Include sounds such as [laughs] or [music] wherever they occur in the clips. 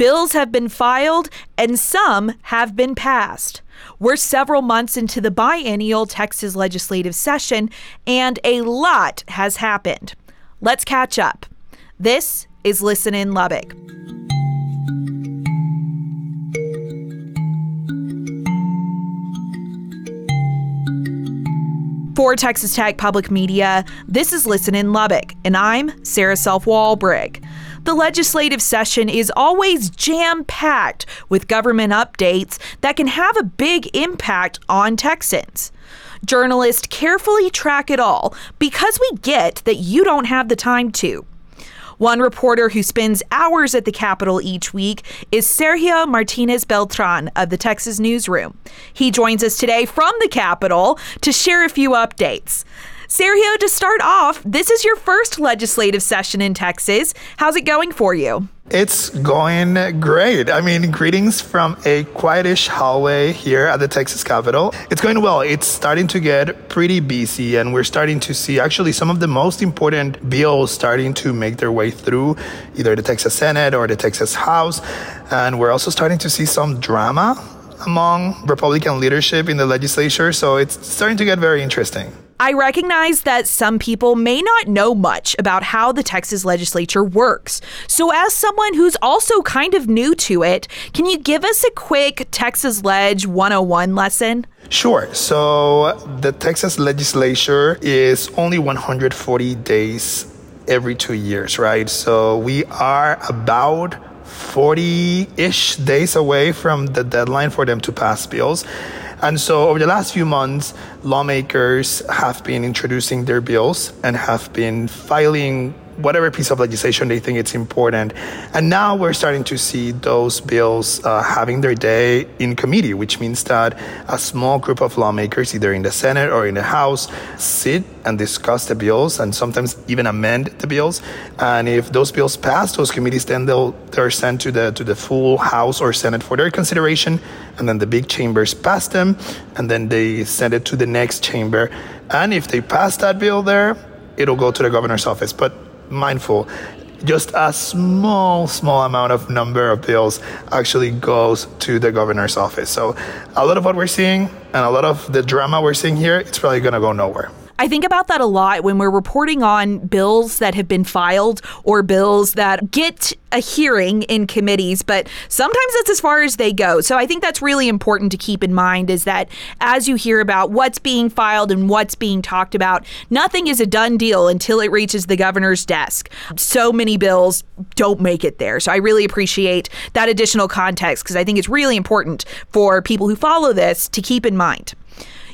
Bills have been filed and some have been passed. We're several months into the biennial Texas legislative session, and a lot has happened. Let's catch up. This is Listen in Lubbock. For Texas Tech Public Media, this is Listen in Lubbock, and I'm Sarah Self Walbrick. The legislative session is always jam packed with government updates that can have a big impact on Texans. Journalists carefully track it all because we get that you don't have the time to. One reporter who spends hours at the Capitol each week is Sergio Martinez Beltran of the Texas Newsroom. He joins us today from the Capitol to share a few updates. Sergio, to start off, this is your first legislative session in Texas. How's it going for you? It's going great. I mean, greetings from a quietish hallway here at the Texas Capitol. It's going well. It's starting to get pretty busy, and we're starting to see actually some of the most important bills starting to make their way through either the Texas Senate or the Texas House. And we're also starting to see some drama among Republican leadership in the legislature. So it's starting to get very interesting. I recognize that some people may not know much about how the Texas legislature works. So, as someone who's also kind of new to it, can you give us a quick Texas Lege 101 lesson? Sure. So, the Texas legislature is only 140 days every two years, right? So, we are about 40 ish days away from the deadline for them to pass bills. And so over the last few months, lawmakers have been introducing their bills and have been filing whatever piece of legislation they think it's important. And now we're starting to see those bills uh, having their day in committee, which means that a small group of lawmakers, either in the Senate or in the House, sit and discuss the bills and sometimes even amend the bills. And if those bills pass those committees, then they'll they're sent to the to the full House or Senate for their consideration, and then the big chambers pass them, and then they send it to the next chamber. And if they pass that bill there, it'll go to the governor's office. But mindful just a small, small amount of number of bills actually goes to the governor's office. So a lot of what we're seeing and a lot of the drama we're seeing here, it's probably going to go nowhere. I think about that a lot when we're reporting on bills that have been filed or bills that get a hearing in committees, but sometimes that's as far as they go. So I think that's really important to keep in mind is that as you hear about what's being filed and what's being talked about, nothing is a done deal until it reaches the governor's desk. So many bills don't make it there. So I really appreciate that additional context because I think it's really important for people who follow this to keep in mind.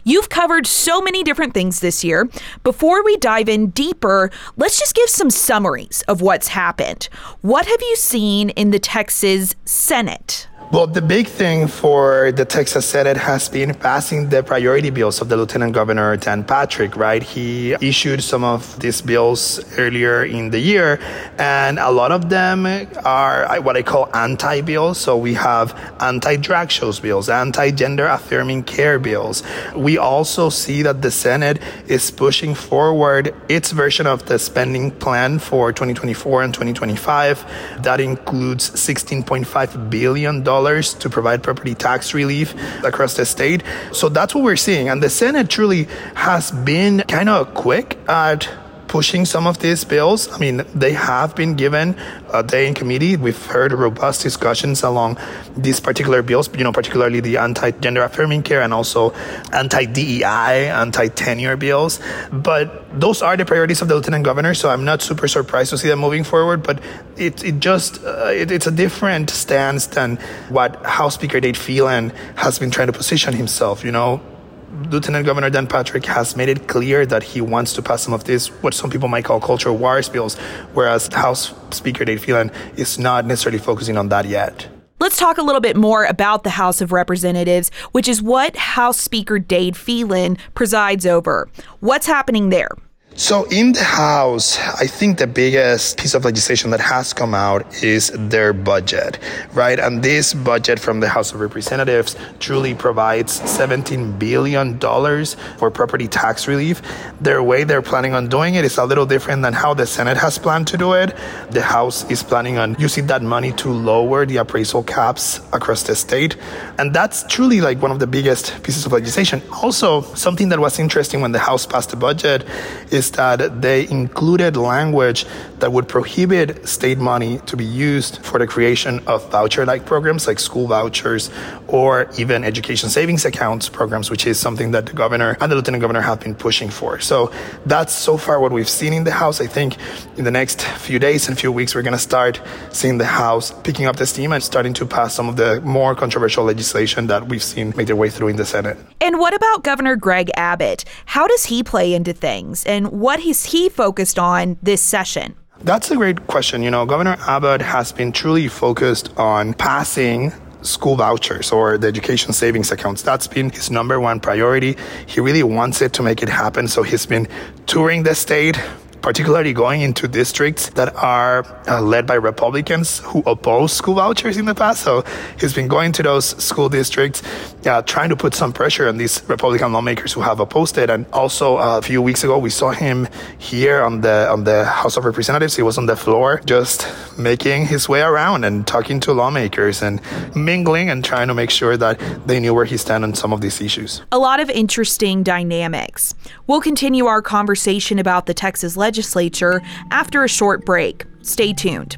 You've covered so many different things this year. Before we dive in deeper, let's just give some summaries of what's happened. What have you seen in the Texas Senate? Well, the big thing for the Texas Senate has been passing the priority bills of the Lieutenant Governor Dan Patrick, right? He issued some of these bills earlier in the year, and a lot of them are uh, what I call anti bills. So we have anti drag shows bills, anti gender affirming care bills. We also see that the Senate is pushing forward its version of the spending plan for 2024 and 2025. That includes $16.5 billion to provide property tax relief across the state. So that's what we're seeing. And the Senate truly has been kind of quick at pushing some of these bills. I mean, they have been given a day in committee. We've heard robust discussions along these particular bills, you know, particularly the anti-gender affirming care and also anti-DEI, anti-tenure bills. But those are the priorities of the lieutenant governor, so I'm not super surprised to see them moving forward. But it, it just uh, it, it's a different stance than what House Speaker Dade Phelan has been trying to position himself. You know, Lieutenant Governor Dan Patrick has made it clear that he wants to pass some of these, what some people might call cultural wars bills, whereas House Speaker Dade Phelan is not necessarily focusing on that yet. Let's talk a little bit more about the House of Representatives, which is what House Speaker Dade Phelan presides over. What's happening there? So, in the House, I think the biggest piece of legislation that has come out is their budget, right? And this budget from the House of Representatives truly provides $17 billion for property tax relief. Their way they're planning on doing it is a little different than how the Senate has planned to do it. The House is planning on using that money to lower the appraisal caps across the state. And that's truly like one of the biggest pieces of legislation. Also, something that was interesting when the House passed the budget is is that they included language that would prohibit state money to be used for the creation of voucher like programs like school vouchers or even education savings accounts programs, which is something that the governor and the lieutenant governor have been pushing for. So that's so far what we've seen in the House. I think in the next few days and few weeks, we're going to start seeing the House picking up the steam and starting to pass some of the more controversial legislation that we've seen make their way through in the Senate. And what about Governor Greg Abbott? How does he play into things? And what is he focused on this session? That's a great question. You know, Governor Abbott has been truly focused on passing school vouchers or the education savings accounts. That's been his number one priority. He really wants it to make it happen. So he's been touring the state, particularly going into districts that are uh, led by Republicans who oppose school vouchers in the past. So he's been going to those school districts, uh, trying to put some pressure on these Republican lawmakers who have opposed it. And also uh, a few weeks ago, we saw him here on the on the House of Representatives. He was on the floor, just making his way around and talking to lawmakers and mingling and trying to make sure that they knew where he stand on some of these issues. A lot of interesting dynamics. We'll continue our conversation about the Texas legislature legislature after a short break. Stay tuned.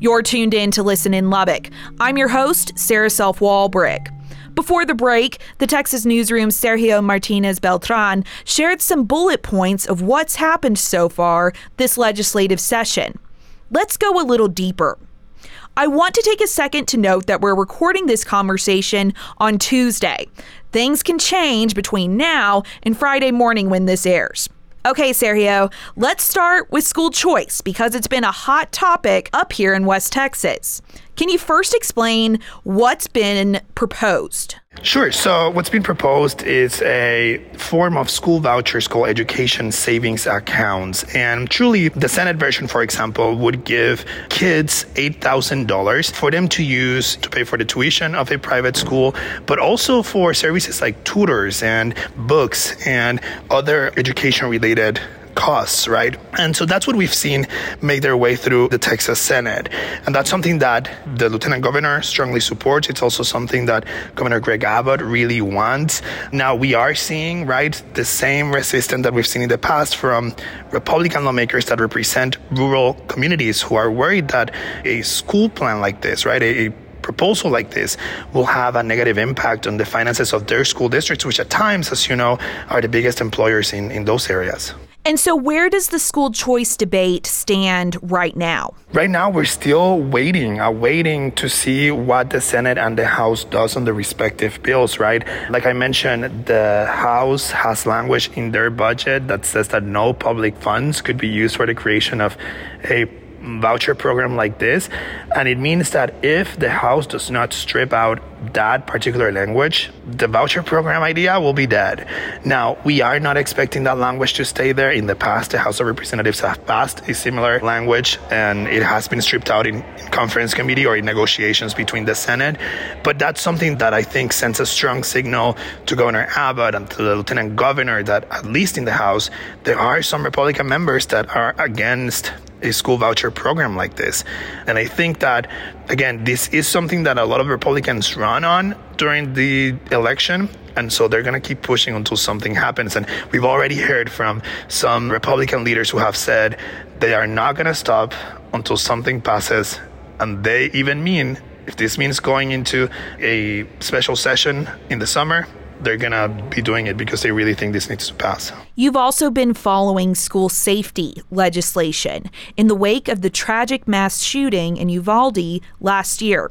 You're tuned in to Listen in Lubbock. I'm your host, Sarah Self Walbrick. Before the break, the Texas newsroom's Sergio Martinez Beltran shared some bullet points of what's happened so far this legislative session. Let's go a little deeper. I want to take a second to note that we're recording this conversation on Tuesday. Things can change between now and Friday morning when this airs. Okay, Sergio, let's start with school choice because it's been a hot topic up here in West Texas. Can you first explain what's been proposed? Sure. So, what's been proposed is a form of school vouchers called education savings accounts. And truly, the Senate version, for example, would give kids $8,000 for them to use to pay for the tuition of a private school, but also for services like tutors and books and other education related costs, right? And so that's what we've seen make their way through the Texas Senate. And that's something that the lieutenant governor strongly supports. It's also something that Governor Greg Abbott really wants. Now we are seeing, right, the same resistance that we've seen in the past from Republican lawmakers that represent rural communities who are worried that a school plan like this, right, a, proposal like this will have a negative impact on the finances of their school districts, which at times, as you know, are the biggest employers in, in those areas. And so, where does the school choice debate stand right now? Right now, we're still waiting, uh, waiting to see what the Senate and the House does on the respective bills, right? Like I mentioned, the House has language in their budget that says that no public funds could be used for the creation of a voucher program like this. And it means that if the House does not strip out that particular language, the voucher program idea will be dead. Now, we are not expecting that language to stay there. In the past, the House of Representatives have passed a similar language and it has been stripped out in, conference committee or in negotiations between the Senate. But that's something that I think sends a strong signal to Governor Abbott and to the Lieutenant Governor that, at least in the House, there are some Republican members that are against a school voucher program like this. And I think that, again, this is something that a lot of Republicans run on during the election. And so they're going to keep pushing until something happens. And we've already heard from some Republican leaders who have said they are not going to stop until something passes. And they even mean if this means going into a special session in the summer, they're going to be doing it because they really think this needs to pass. You've also been following school safety legislation in the wake of the tragic mass shooting in Uvalde last year.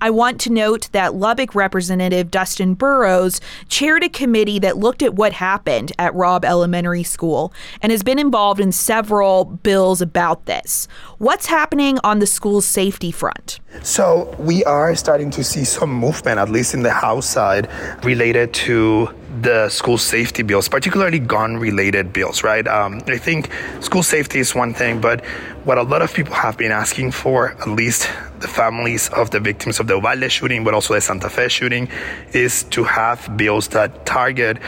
I want to note that Lubbock Representative Dustin Burrows chaired a committee that looked at what happened at Robb Elementary School and has been involved in several bills about this. What's happening on the school's safety front? So, we are starting to see some movement, at least in the House side, related to the school safety bills, particularly gun related bills, right? Um, I think school safety is one thing, but what a lot of people have been asking for, at least the families of the victims of the Uvalde shooting, but also the Santa Fe shooting, is to have bills that target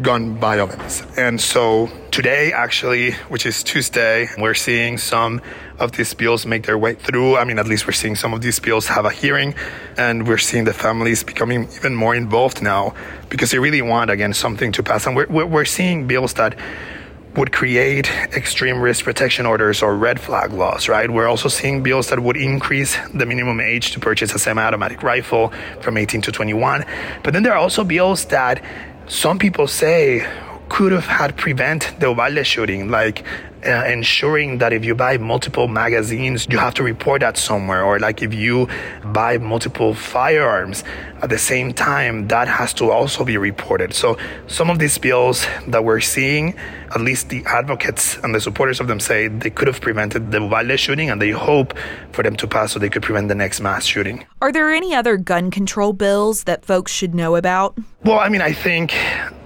gun violence. And so today, actually, which is Tuesday, we're seeing some of these bills make their way through. I mean, at least we're seeing some of these bills have a hearing, and we're seeing the families becoming even more involved now because they really want, again, something to pass. And we're, we're seeing bills that would create extreme risk protection orders or red flag laws, right? We're also seeing bills that would increase the minimum age to purchase a semi automatic rifle from 18 to 21. But then there are also bills that some people say could have had prevent the Uvalde shooting, like uh, ensuring that if you buy multiple magazines, you have to report that somewhere, or like if you buy multiple firearms at the same time, that has to also be reported. So some of these bills that we're seeing, at least the advocates and the supporters of them say they could have prevented the Uvalde shooting, and they hope for them to pass so they could prevent the next mass shooting. Are there any other gun control bills that folks should know about? Well, I mean, I think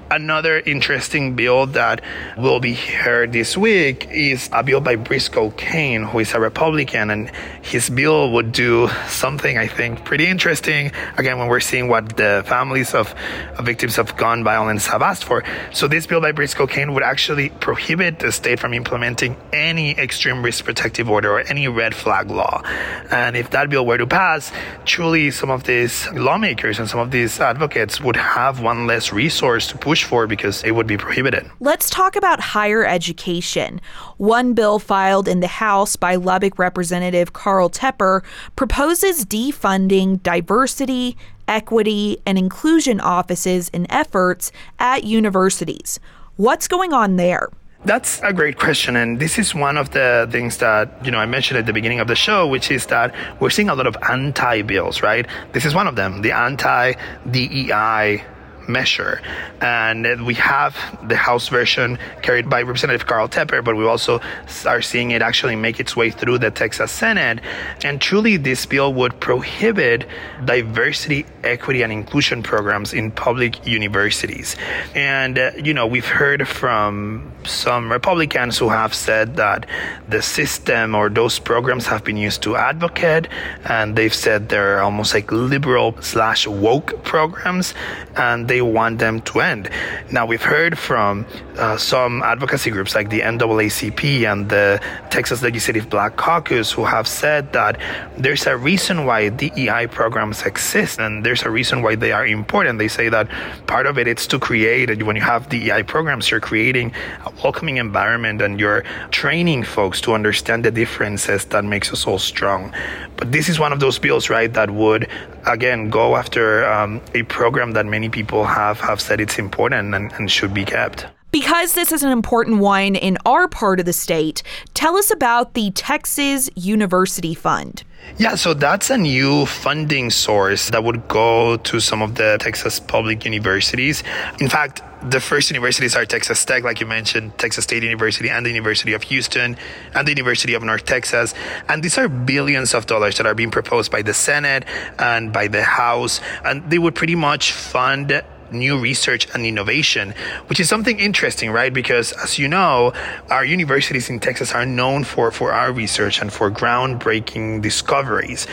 Another interesting bill that will be heard this week is a bill by Briscoe Cain, who is a Republican, and his bill would do something I think pretty interesting. Again, when we're seeing what the families of, victims of gun violence have asked for. So this bill by Briscoe Cain would actually prohibit the state from implementing any extreme risk protective order or any red flag law. And if that bill were to pass, truly some of these lawmakers and some of these advocates would have one less resource to push push for because it would be prohibited. Let's talk about higher education. One bill filed in the House by Lubbock Representative Carl Tepper proposes defunding diversity, equity, and inclusion offices and efforts at universities. What's going on there? That's a great question. And this is one of the things that, you know, I mentioned at the beginning of the show, which is that we're seeing a lot of anti bills, right? This is one of them, the anti DEI measure. And we have the House version carried by Representative Carl Tepper, but we also are seeing it actually make its way through the Texas Senate. And truly, this bill would prohibit diversity, equity, and inclusion programs in public universities. And, uh, you know, we've heard from some Republicans who have said that the system or those programs have been used to advocate, and they've said they're almost like liberal slash woke programs, and they they want them to end. Now, we've heard from uh, some advocacy groups like the NAACP and the Texas Legislative Black Caucus who have said that there's a reason why DEI programs exist and there's a reason why they are important. They say that part of it is to create, and when you have DEI programs, you're creating a welcoming environment and you're training folks to understand the differences that makes us all strong. But this is one of those bills, right, that would again go after um, a program that many people have have said it's important and, and should be kept. Because this is an important one in our part of the state, tell us about the Texas University Fund. Yeah, so that's a new funding source that would go to some of the Texas public universities. In fact, the first universities are Texas Tech, like you mentioned, Texas State University, and the University of Houston, and the University of North Texas. And these are billions of dollars that are being proposed by the Senate and by the House. And they would pretty much fund new research and innovation, which is something interesting, right? Because as you know, our universities in Texas are known for, for our research and for groundbreaking discoveries.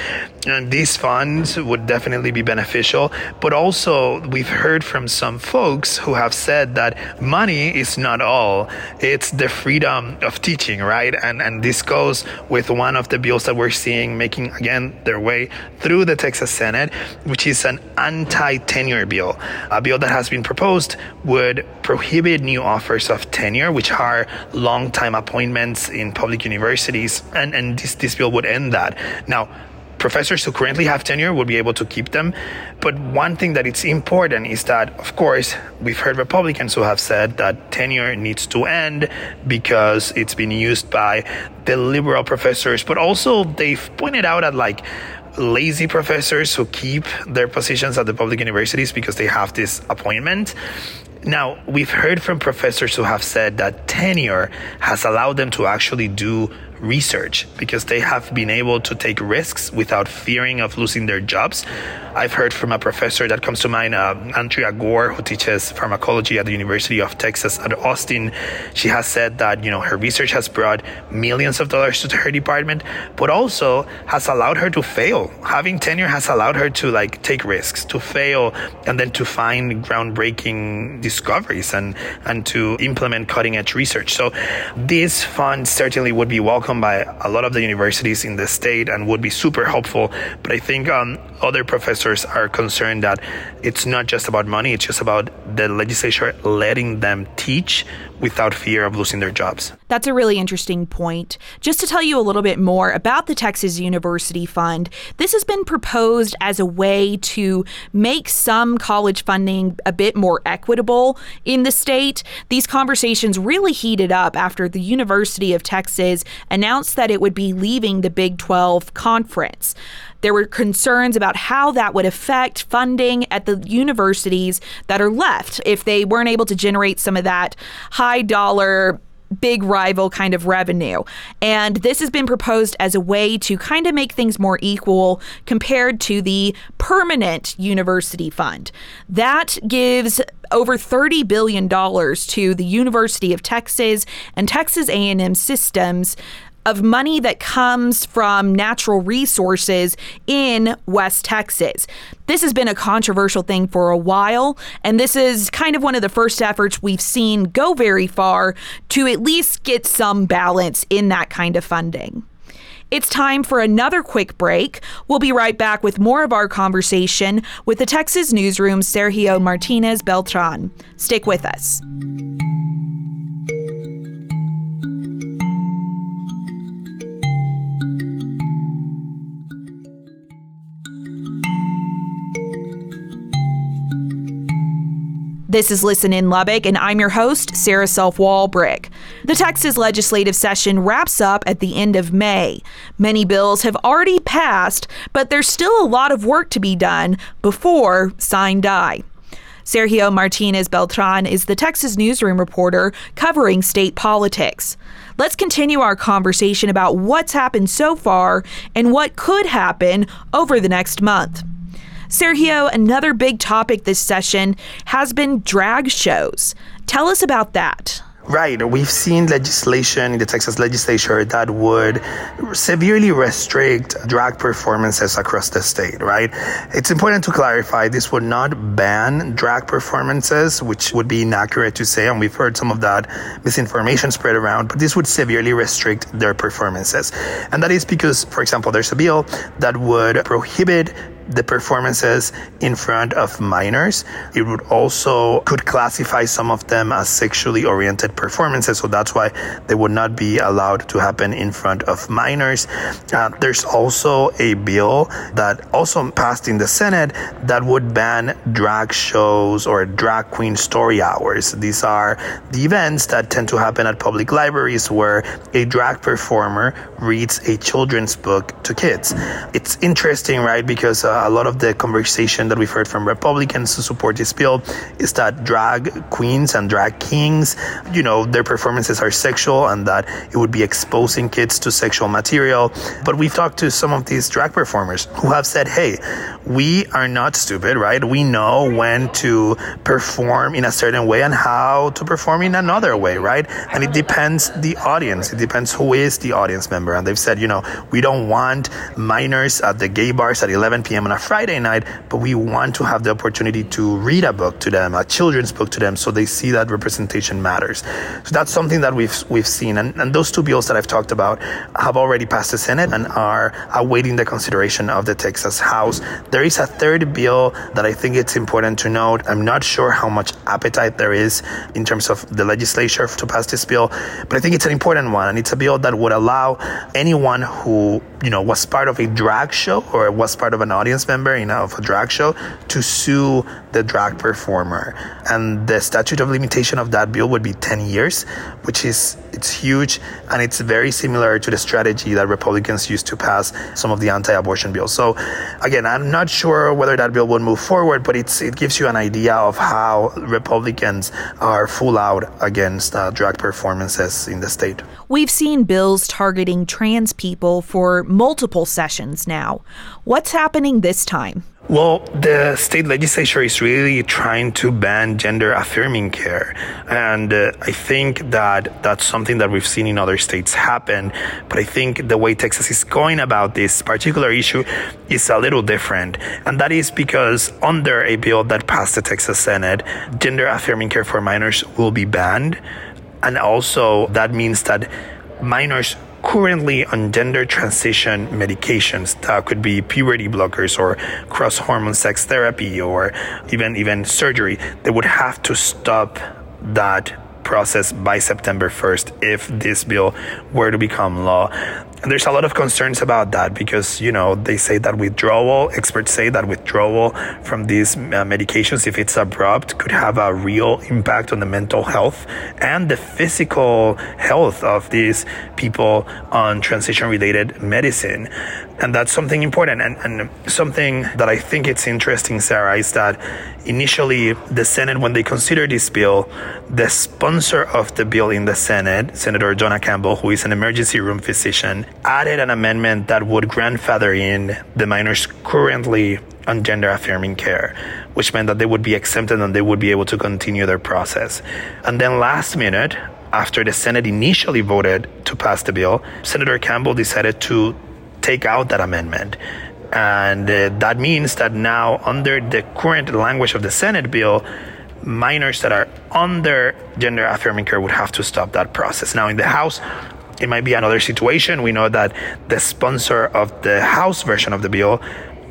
And these funds would definitely be beneficial. But also, we've heard from some folks who have said that money is not all, it's the freedom of teaching, right? And, and this goes with one of the bills that we're seeing making again their way through the Texas Senate, which is an anti tenure bill. Bill that has been proposed would prohibit new offers of tenure, which are long time appointments in public universities, and, and this, this bill would end that. Now, professors who currently have tenure will be able to keep them. But one thing that it's important is that, of course, we've heard Republicans who have said that tenure needs to end because it's been used by the liberal professors, but also they've pointed out at like lazy professors who keep their positions at the public universities because they have this appointment. Now, we've heard from professors who have said that tenure has allowed them to actually do research because they have been able to take risks without fearing of losing their jobs. I've heard from a professor that comes to mind, uh, Andrea Gore, who teaches pharmacology at the University of Texas at Austin. She has said that, you know, her research has brought millions of dollars to her department, but also has allowed her to fail. Having tenure has allowed her to like take risks, to fail, and then to find groundbreaking discoveries and, and to implement cutting edge research. So this fund certainly would be welcome by a lot of the universities in the state and would be super helpful. But I think um, other professors are concerned that it's not just about money, it's just about the legislature letting them teach without fear of losing their jobs. That's a really interesting point. Just to tell you a little bit more about the Texas University Fund, this has been proposed as a way to make some college funding a bit more equitable in the state. These conversations really heated up after the University of Texas announced that it would be leaving the Big 12 conference. There were concerns about how that would affect funding at the universities that are left if they weren't able to generate some of that high dollar big rival kind of revenue. And this has been proposed as a way to kind of make things more equal compared to the permanent university fund. That gives over 30 billion dollars to the University of Texas and Texas A&M Systems of money that comes from natural resources in West Texas. This has been a controversial thing for a while, and this is kind of one of the first efforts we've seen go very far to at least get some balance in that kind of funding. It's time for another quick break. We'll be right back with more of our conversation with the Texas Newsroom's Sergio Martinez Beltran. Stick with us. This is Listen in Lubbock, and I'm your host, Sarah Self Walbrick. The Texas legislative session wraps up at the end of May. Many bills have already passed, but there's still a lot of work to be done before sine die. Sergio Martinez Beltran is the Texas newsroom reporter covering state politics. Let's continue our conversation about what's happened so far and what could happen over the next month. Sergio, another big topic this session has been drag shows. Tell us about that. Right. We've seen legislation in the Texas legislature that would severely restrict drag performances across the state, right? It's important to clarify this would not ban drag performances, which would be inaccurate to say, and we've heard some of that misinformation spread around, but this would severely restrict their performances. And that is because, for example, there's a bill that would prohibit the performances in front of minors. It would also could classify some of them as sexually oriented performances, so that's why they would not be allowed to happen in front of minors. Uh, there's also a bill that also passed in the Senate that would ban drag shows or drag queen story hours. These are the events that tend to happen at public libraries where a drag performer reads a children's book to kids. It's interesting, right? Because uh, a lot of the conversation that we've heard from Republicans to support this bill is that drag queens and drag kings, you know, their performances are sexual and that it would be exposing kids to sexual material. But we've talked to some of these drag performers who have said, hey, we are not stupid, right? We know when to perform in a certain way and how to perform in another way, right? And it depends the audience. It depends who is the audience member. And they've said, you know, we don't want minors at the gay bars at 11 p.m. on a Friday night, but we want to have the opportunity to read a book to them, a children's book to them, so they see that representation matters. So that's something that we've we've seen, and, and those two bills that I've talked about have already passed the Senate and are awaiting the consideration of the Texas House. There is a third bill that I think it's important to note. I'm not sure how much appetite there is in terms of the legislature to pass this bill, but I think it's an important one, and it's a bill that would allow anyone who you know was part of a drag show or was part of an audience audience member in of a drag show to sue the drag performer. And the statute of limitation of that bill would be 10 years, which is it's huge and it's very similar to the strategy that Republicans used to pass some of the anti-abortion bills. So again, I'm not sure whether that bill would move forward, but it's it gives you an idea of how Republicans are full out against uh, drag performances in the state. We've seen bills targeting trans people for multiple sessions now. What's happening this time? Well, the state legislature is really trying to ban gender affirming care. And uh, I think that that's something that we've seen in other states happen. But I think the way Texas is going about this particular issue is a little different. And that is because under a bill that passed the Texas Senate, gender affirming care for minors will be banned. And also, that means that minors currently on gender transition medications that could be puberty blockers or cross hormone sex therapy or even even surgery. They would have to stop that process by September 1st if this bill were to become law there's a lot of concerns about that because, you know, they say that withdrawal, experts say that withdrawal from these uh, medications, if it's abrupt, could have a real impact on the mental health and the physical health of these people on transition related medicine. And that's something important. And, and something that I think it's interesting, Sarah, is that initially the Senate, when they considered this bill, the sponsor of the bill in the Senate, Senator Donna Campbell, who is an emergency room physician, added an amendment that would grandfather in the minors currently on gender affirming care, which meant that they would be exempted and they would be able to continue their process. And then last minute, after the Senate initially voted to pass the bill, Senator Campbell decided to take out that amendment. And uh, that means that now, under the current language of the Senate bill, minors that are under gender affirming care would have to stop that process. Now, in the House, it might be another situation. We know that the sponsor of the House version of the bill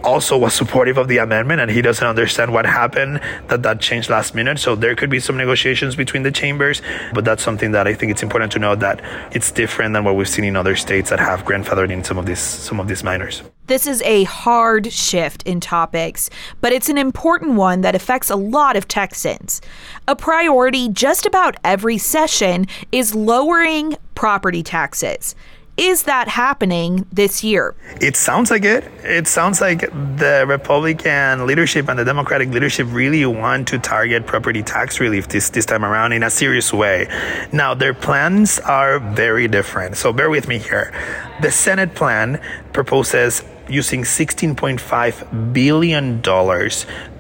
also was supportive of the amendment and he doesn't understand what happened that that changed last minute so there could be some negotiations between the chambers but that's something that i think it's important to know that it's different than what we've seen in other states that have grandfathered in some of these some of these minors this is a hard shift in topics, but it's an important one that affects a lot of Texans. A priority just about every session is lowering property taxes. Is that happening this year? It sounds like it. It sounds like the Republican leadership and the Democratic leadership really want to target property tax relief this, this time around in a serious way. Now, their plans are very different. So bear with me here. The Senate plan proposes using $16.5 billion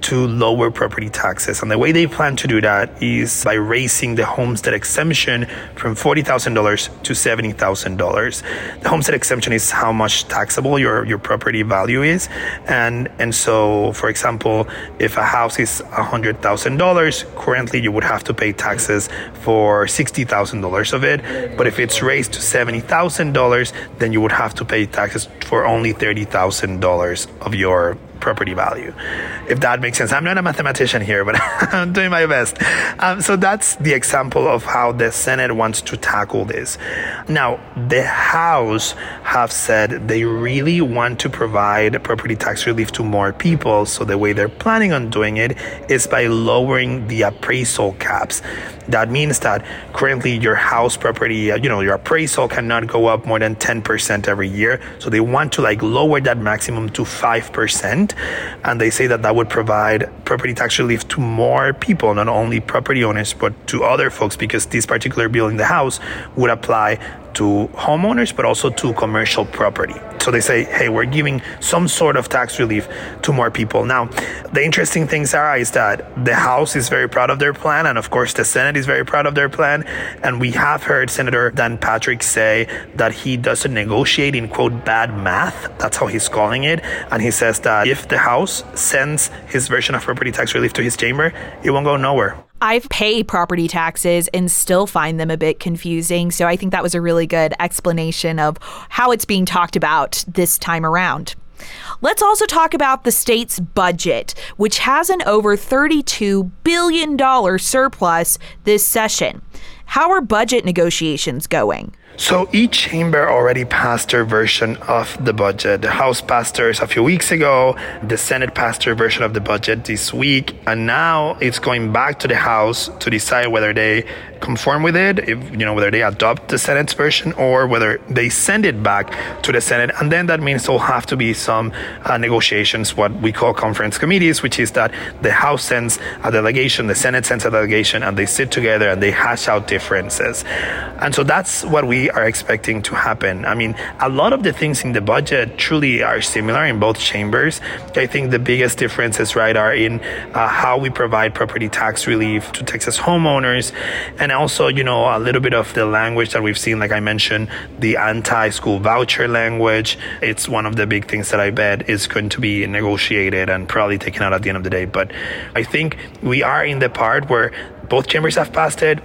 to lower property taxes. And the way they plan to do that is by raising the homestead exemption from $40,000 to $70,000. The homestead exemption is how much taxable your, your property value is. And, and so, for example, if a house is $100,000, currently you would have to pay taxes for $60,000 of it. But if it's raised to $70,000, then you would have to pay taxes for only $30,000 of your property value, if that makes sense. I'm not a mathematician here, but [laughs] I'm doing my best. Um, so that's the example of how the Senate wants to tackle this. Now, the House have said they really want to provide property tax relief to more people. So the way they're planning on doing it is by lowering the appraisal caps. That means that currently your house property, uh, you know, your appraisal cannot go up more than 10% every year. So they want to like lower that maximum to 5%. And they say that that would provide property tax relief to more people, not only property owners, but to other folks, because this particular bill in the House would apply to homeowners, but also to commercial property. So they say, hey, we're giving some sort of tax relief to more people. Now, the interesting thing, Sarah, is that the House is very proud of their plan, and of course, the Senate is very proud of their plan. And we have heard Senator Dan Patrick say that he doesn't negotiate in quote bad math. That's how he's calling it. And he says that if the House sends his version of property tax relief to his chamber, it won't go nowhere. I've paid property taxes and still find them a bit confusing. So I think that was a really good explanation of how it's being talked about this time around. Let's also talk about the state's budget, which has an over $32 billion surplus this session. How are budget negotiations going? So each chamber already passed their version of the budget. The House passed theirs a few weeks ago, the Senate passed their version of the budget this week, and now it's going back to the House to decide whether they conform with it, if, you know, whether they adopt the Senate's version or whether they send it back to the Senate. And then that means there'll have to be some uh, negotiations, what we call conference committees, which is that the House sends a delegation, the Senate sends a delegation, and they sit together and they hash out differences. And so that's what we are expecting to happen. I mean, a lot of the things in the budget truly are similar in both chambers. I think the biggest differences, right, are in uh, how we provide property tax relief to Texas homeowners and also, you know, a little bit of the language that we've seen, like I mentioned, the anti school voucher language. It's one of the big things that I bet is going to be negotiated and probably taken out at the end of the day. But I think we are in the part where both chambers have passed it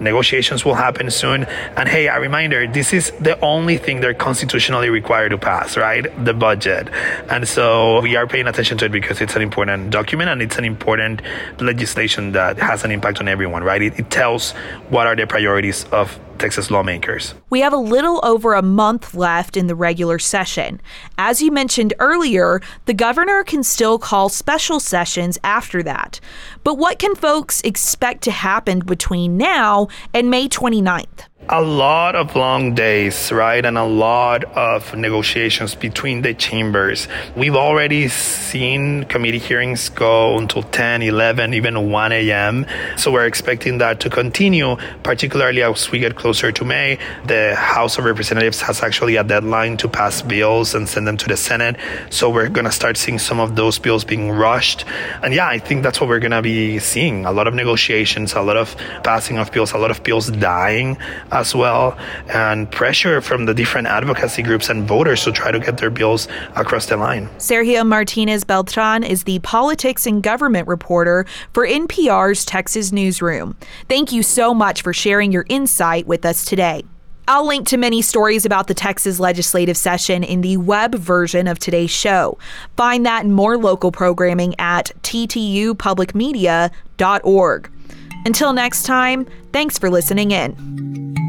negotiations will happen soon. And hey, a reminder this is the only thing they're constitutionally required to pass, right? The budget. And so we are paying attention to it because it's an important document and it's an important legislation that has an impact on everyone, right? It, it tells what are the priorities of Texas lawmakers. We have a little over a month left in the regular session. As you mentioned earlier, the governor can still call special sessions after that. But what can folks expect to happen between now and May 29th? A lot of long days, right? And a lot of negotiations between the chambers. We've already seen committee hearings go until 10, 11, even 1 a.m. So we're expecting that to continue, particularly as we get closer to May. The House of Representatives has actually a deadline to pass bills and send them to the Senate. So we're going to start seeing some of those bills being rushed. And yeah, I think that's what we're going to be seeing. A lot of negotiations, a lot of passing of bills, a lot of bills dying uh, as well, and pressure from the different advocacy groups and voters to try to get their bills across the line. Sergio Martinez Beltran is the politics and government reporter for NPR's Texas Newsroom. Thank you so much for sharing your insight with us today. I'll link to many stories about the Texas legislative session in the web version of today's show. Find that and more local programming at ttupublicmedia.org. Until next time, thanks for listening in.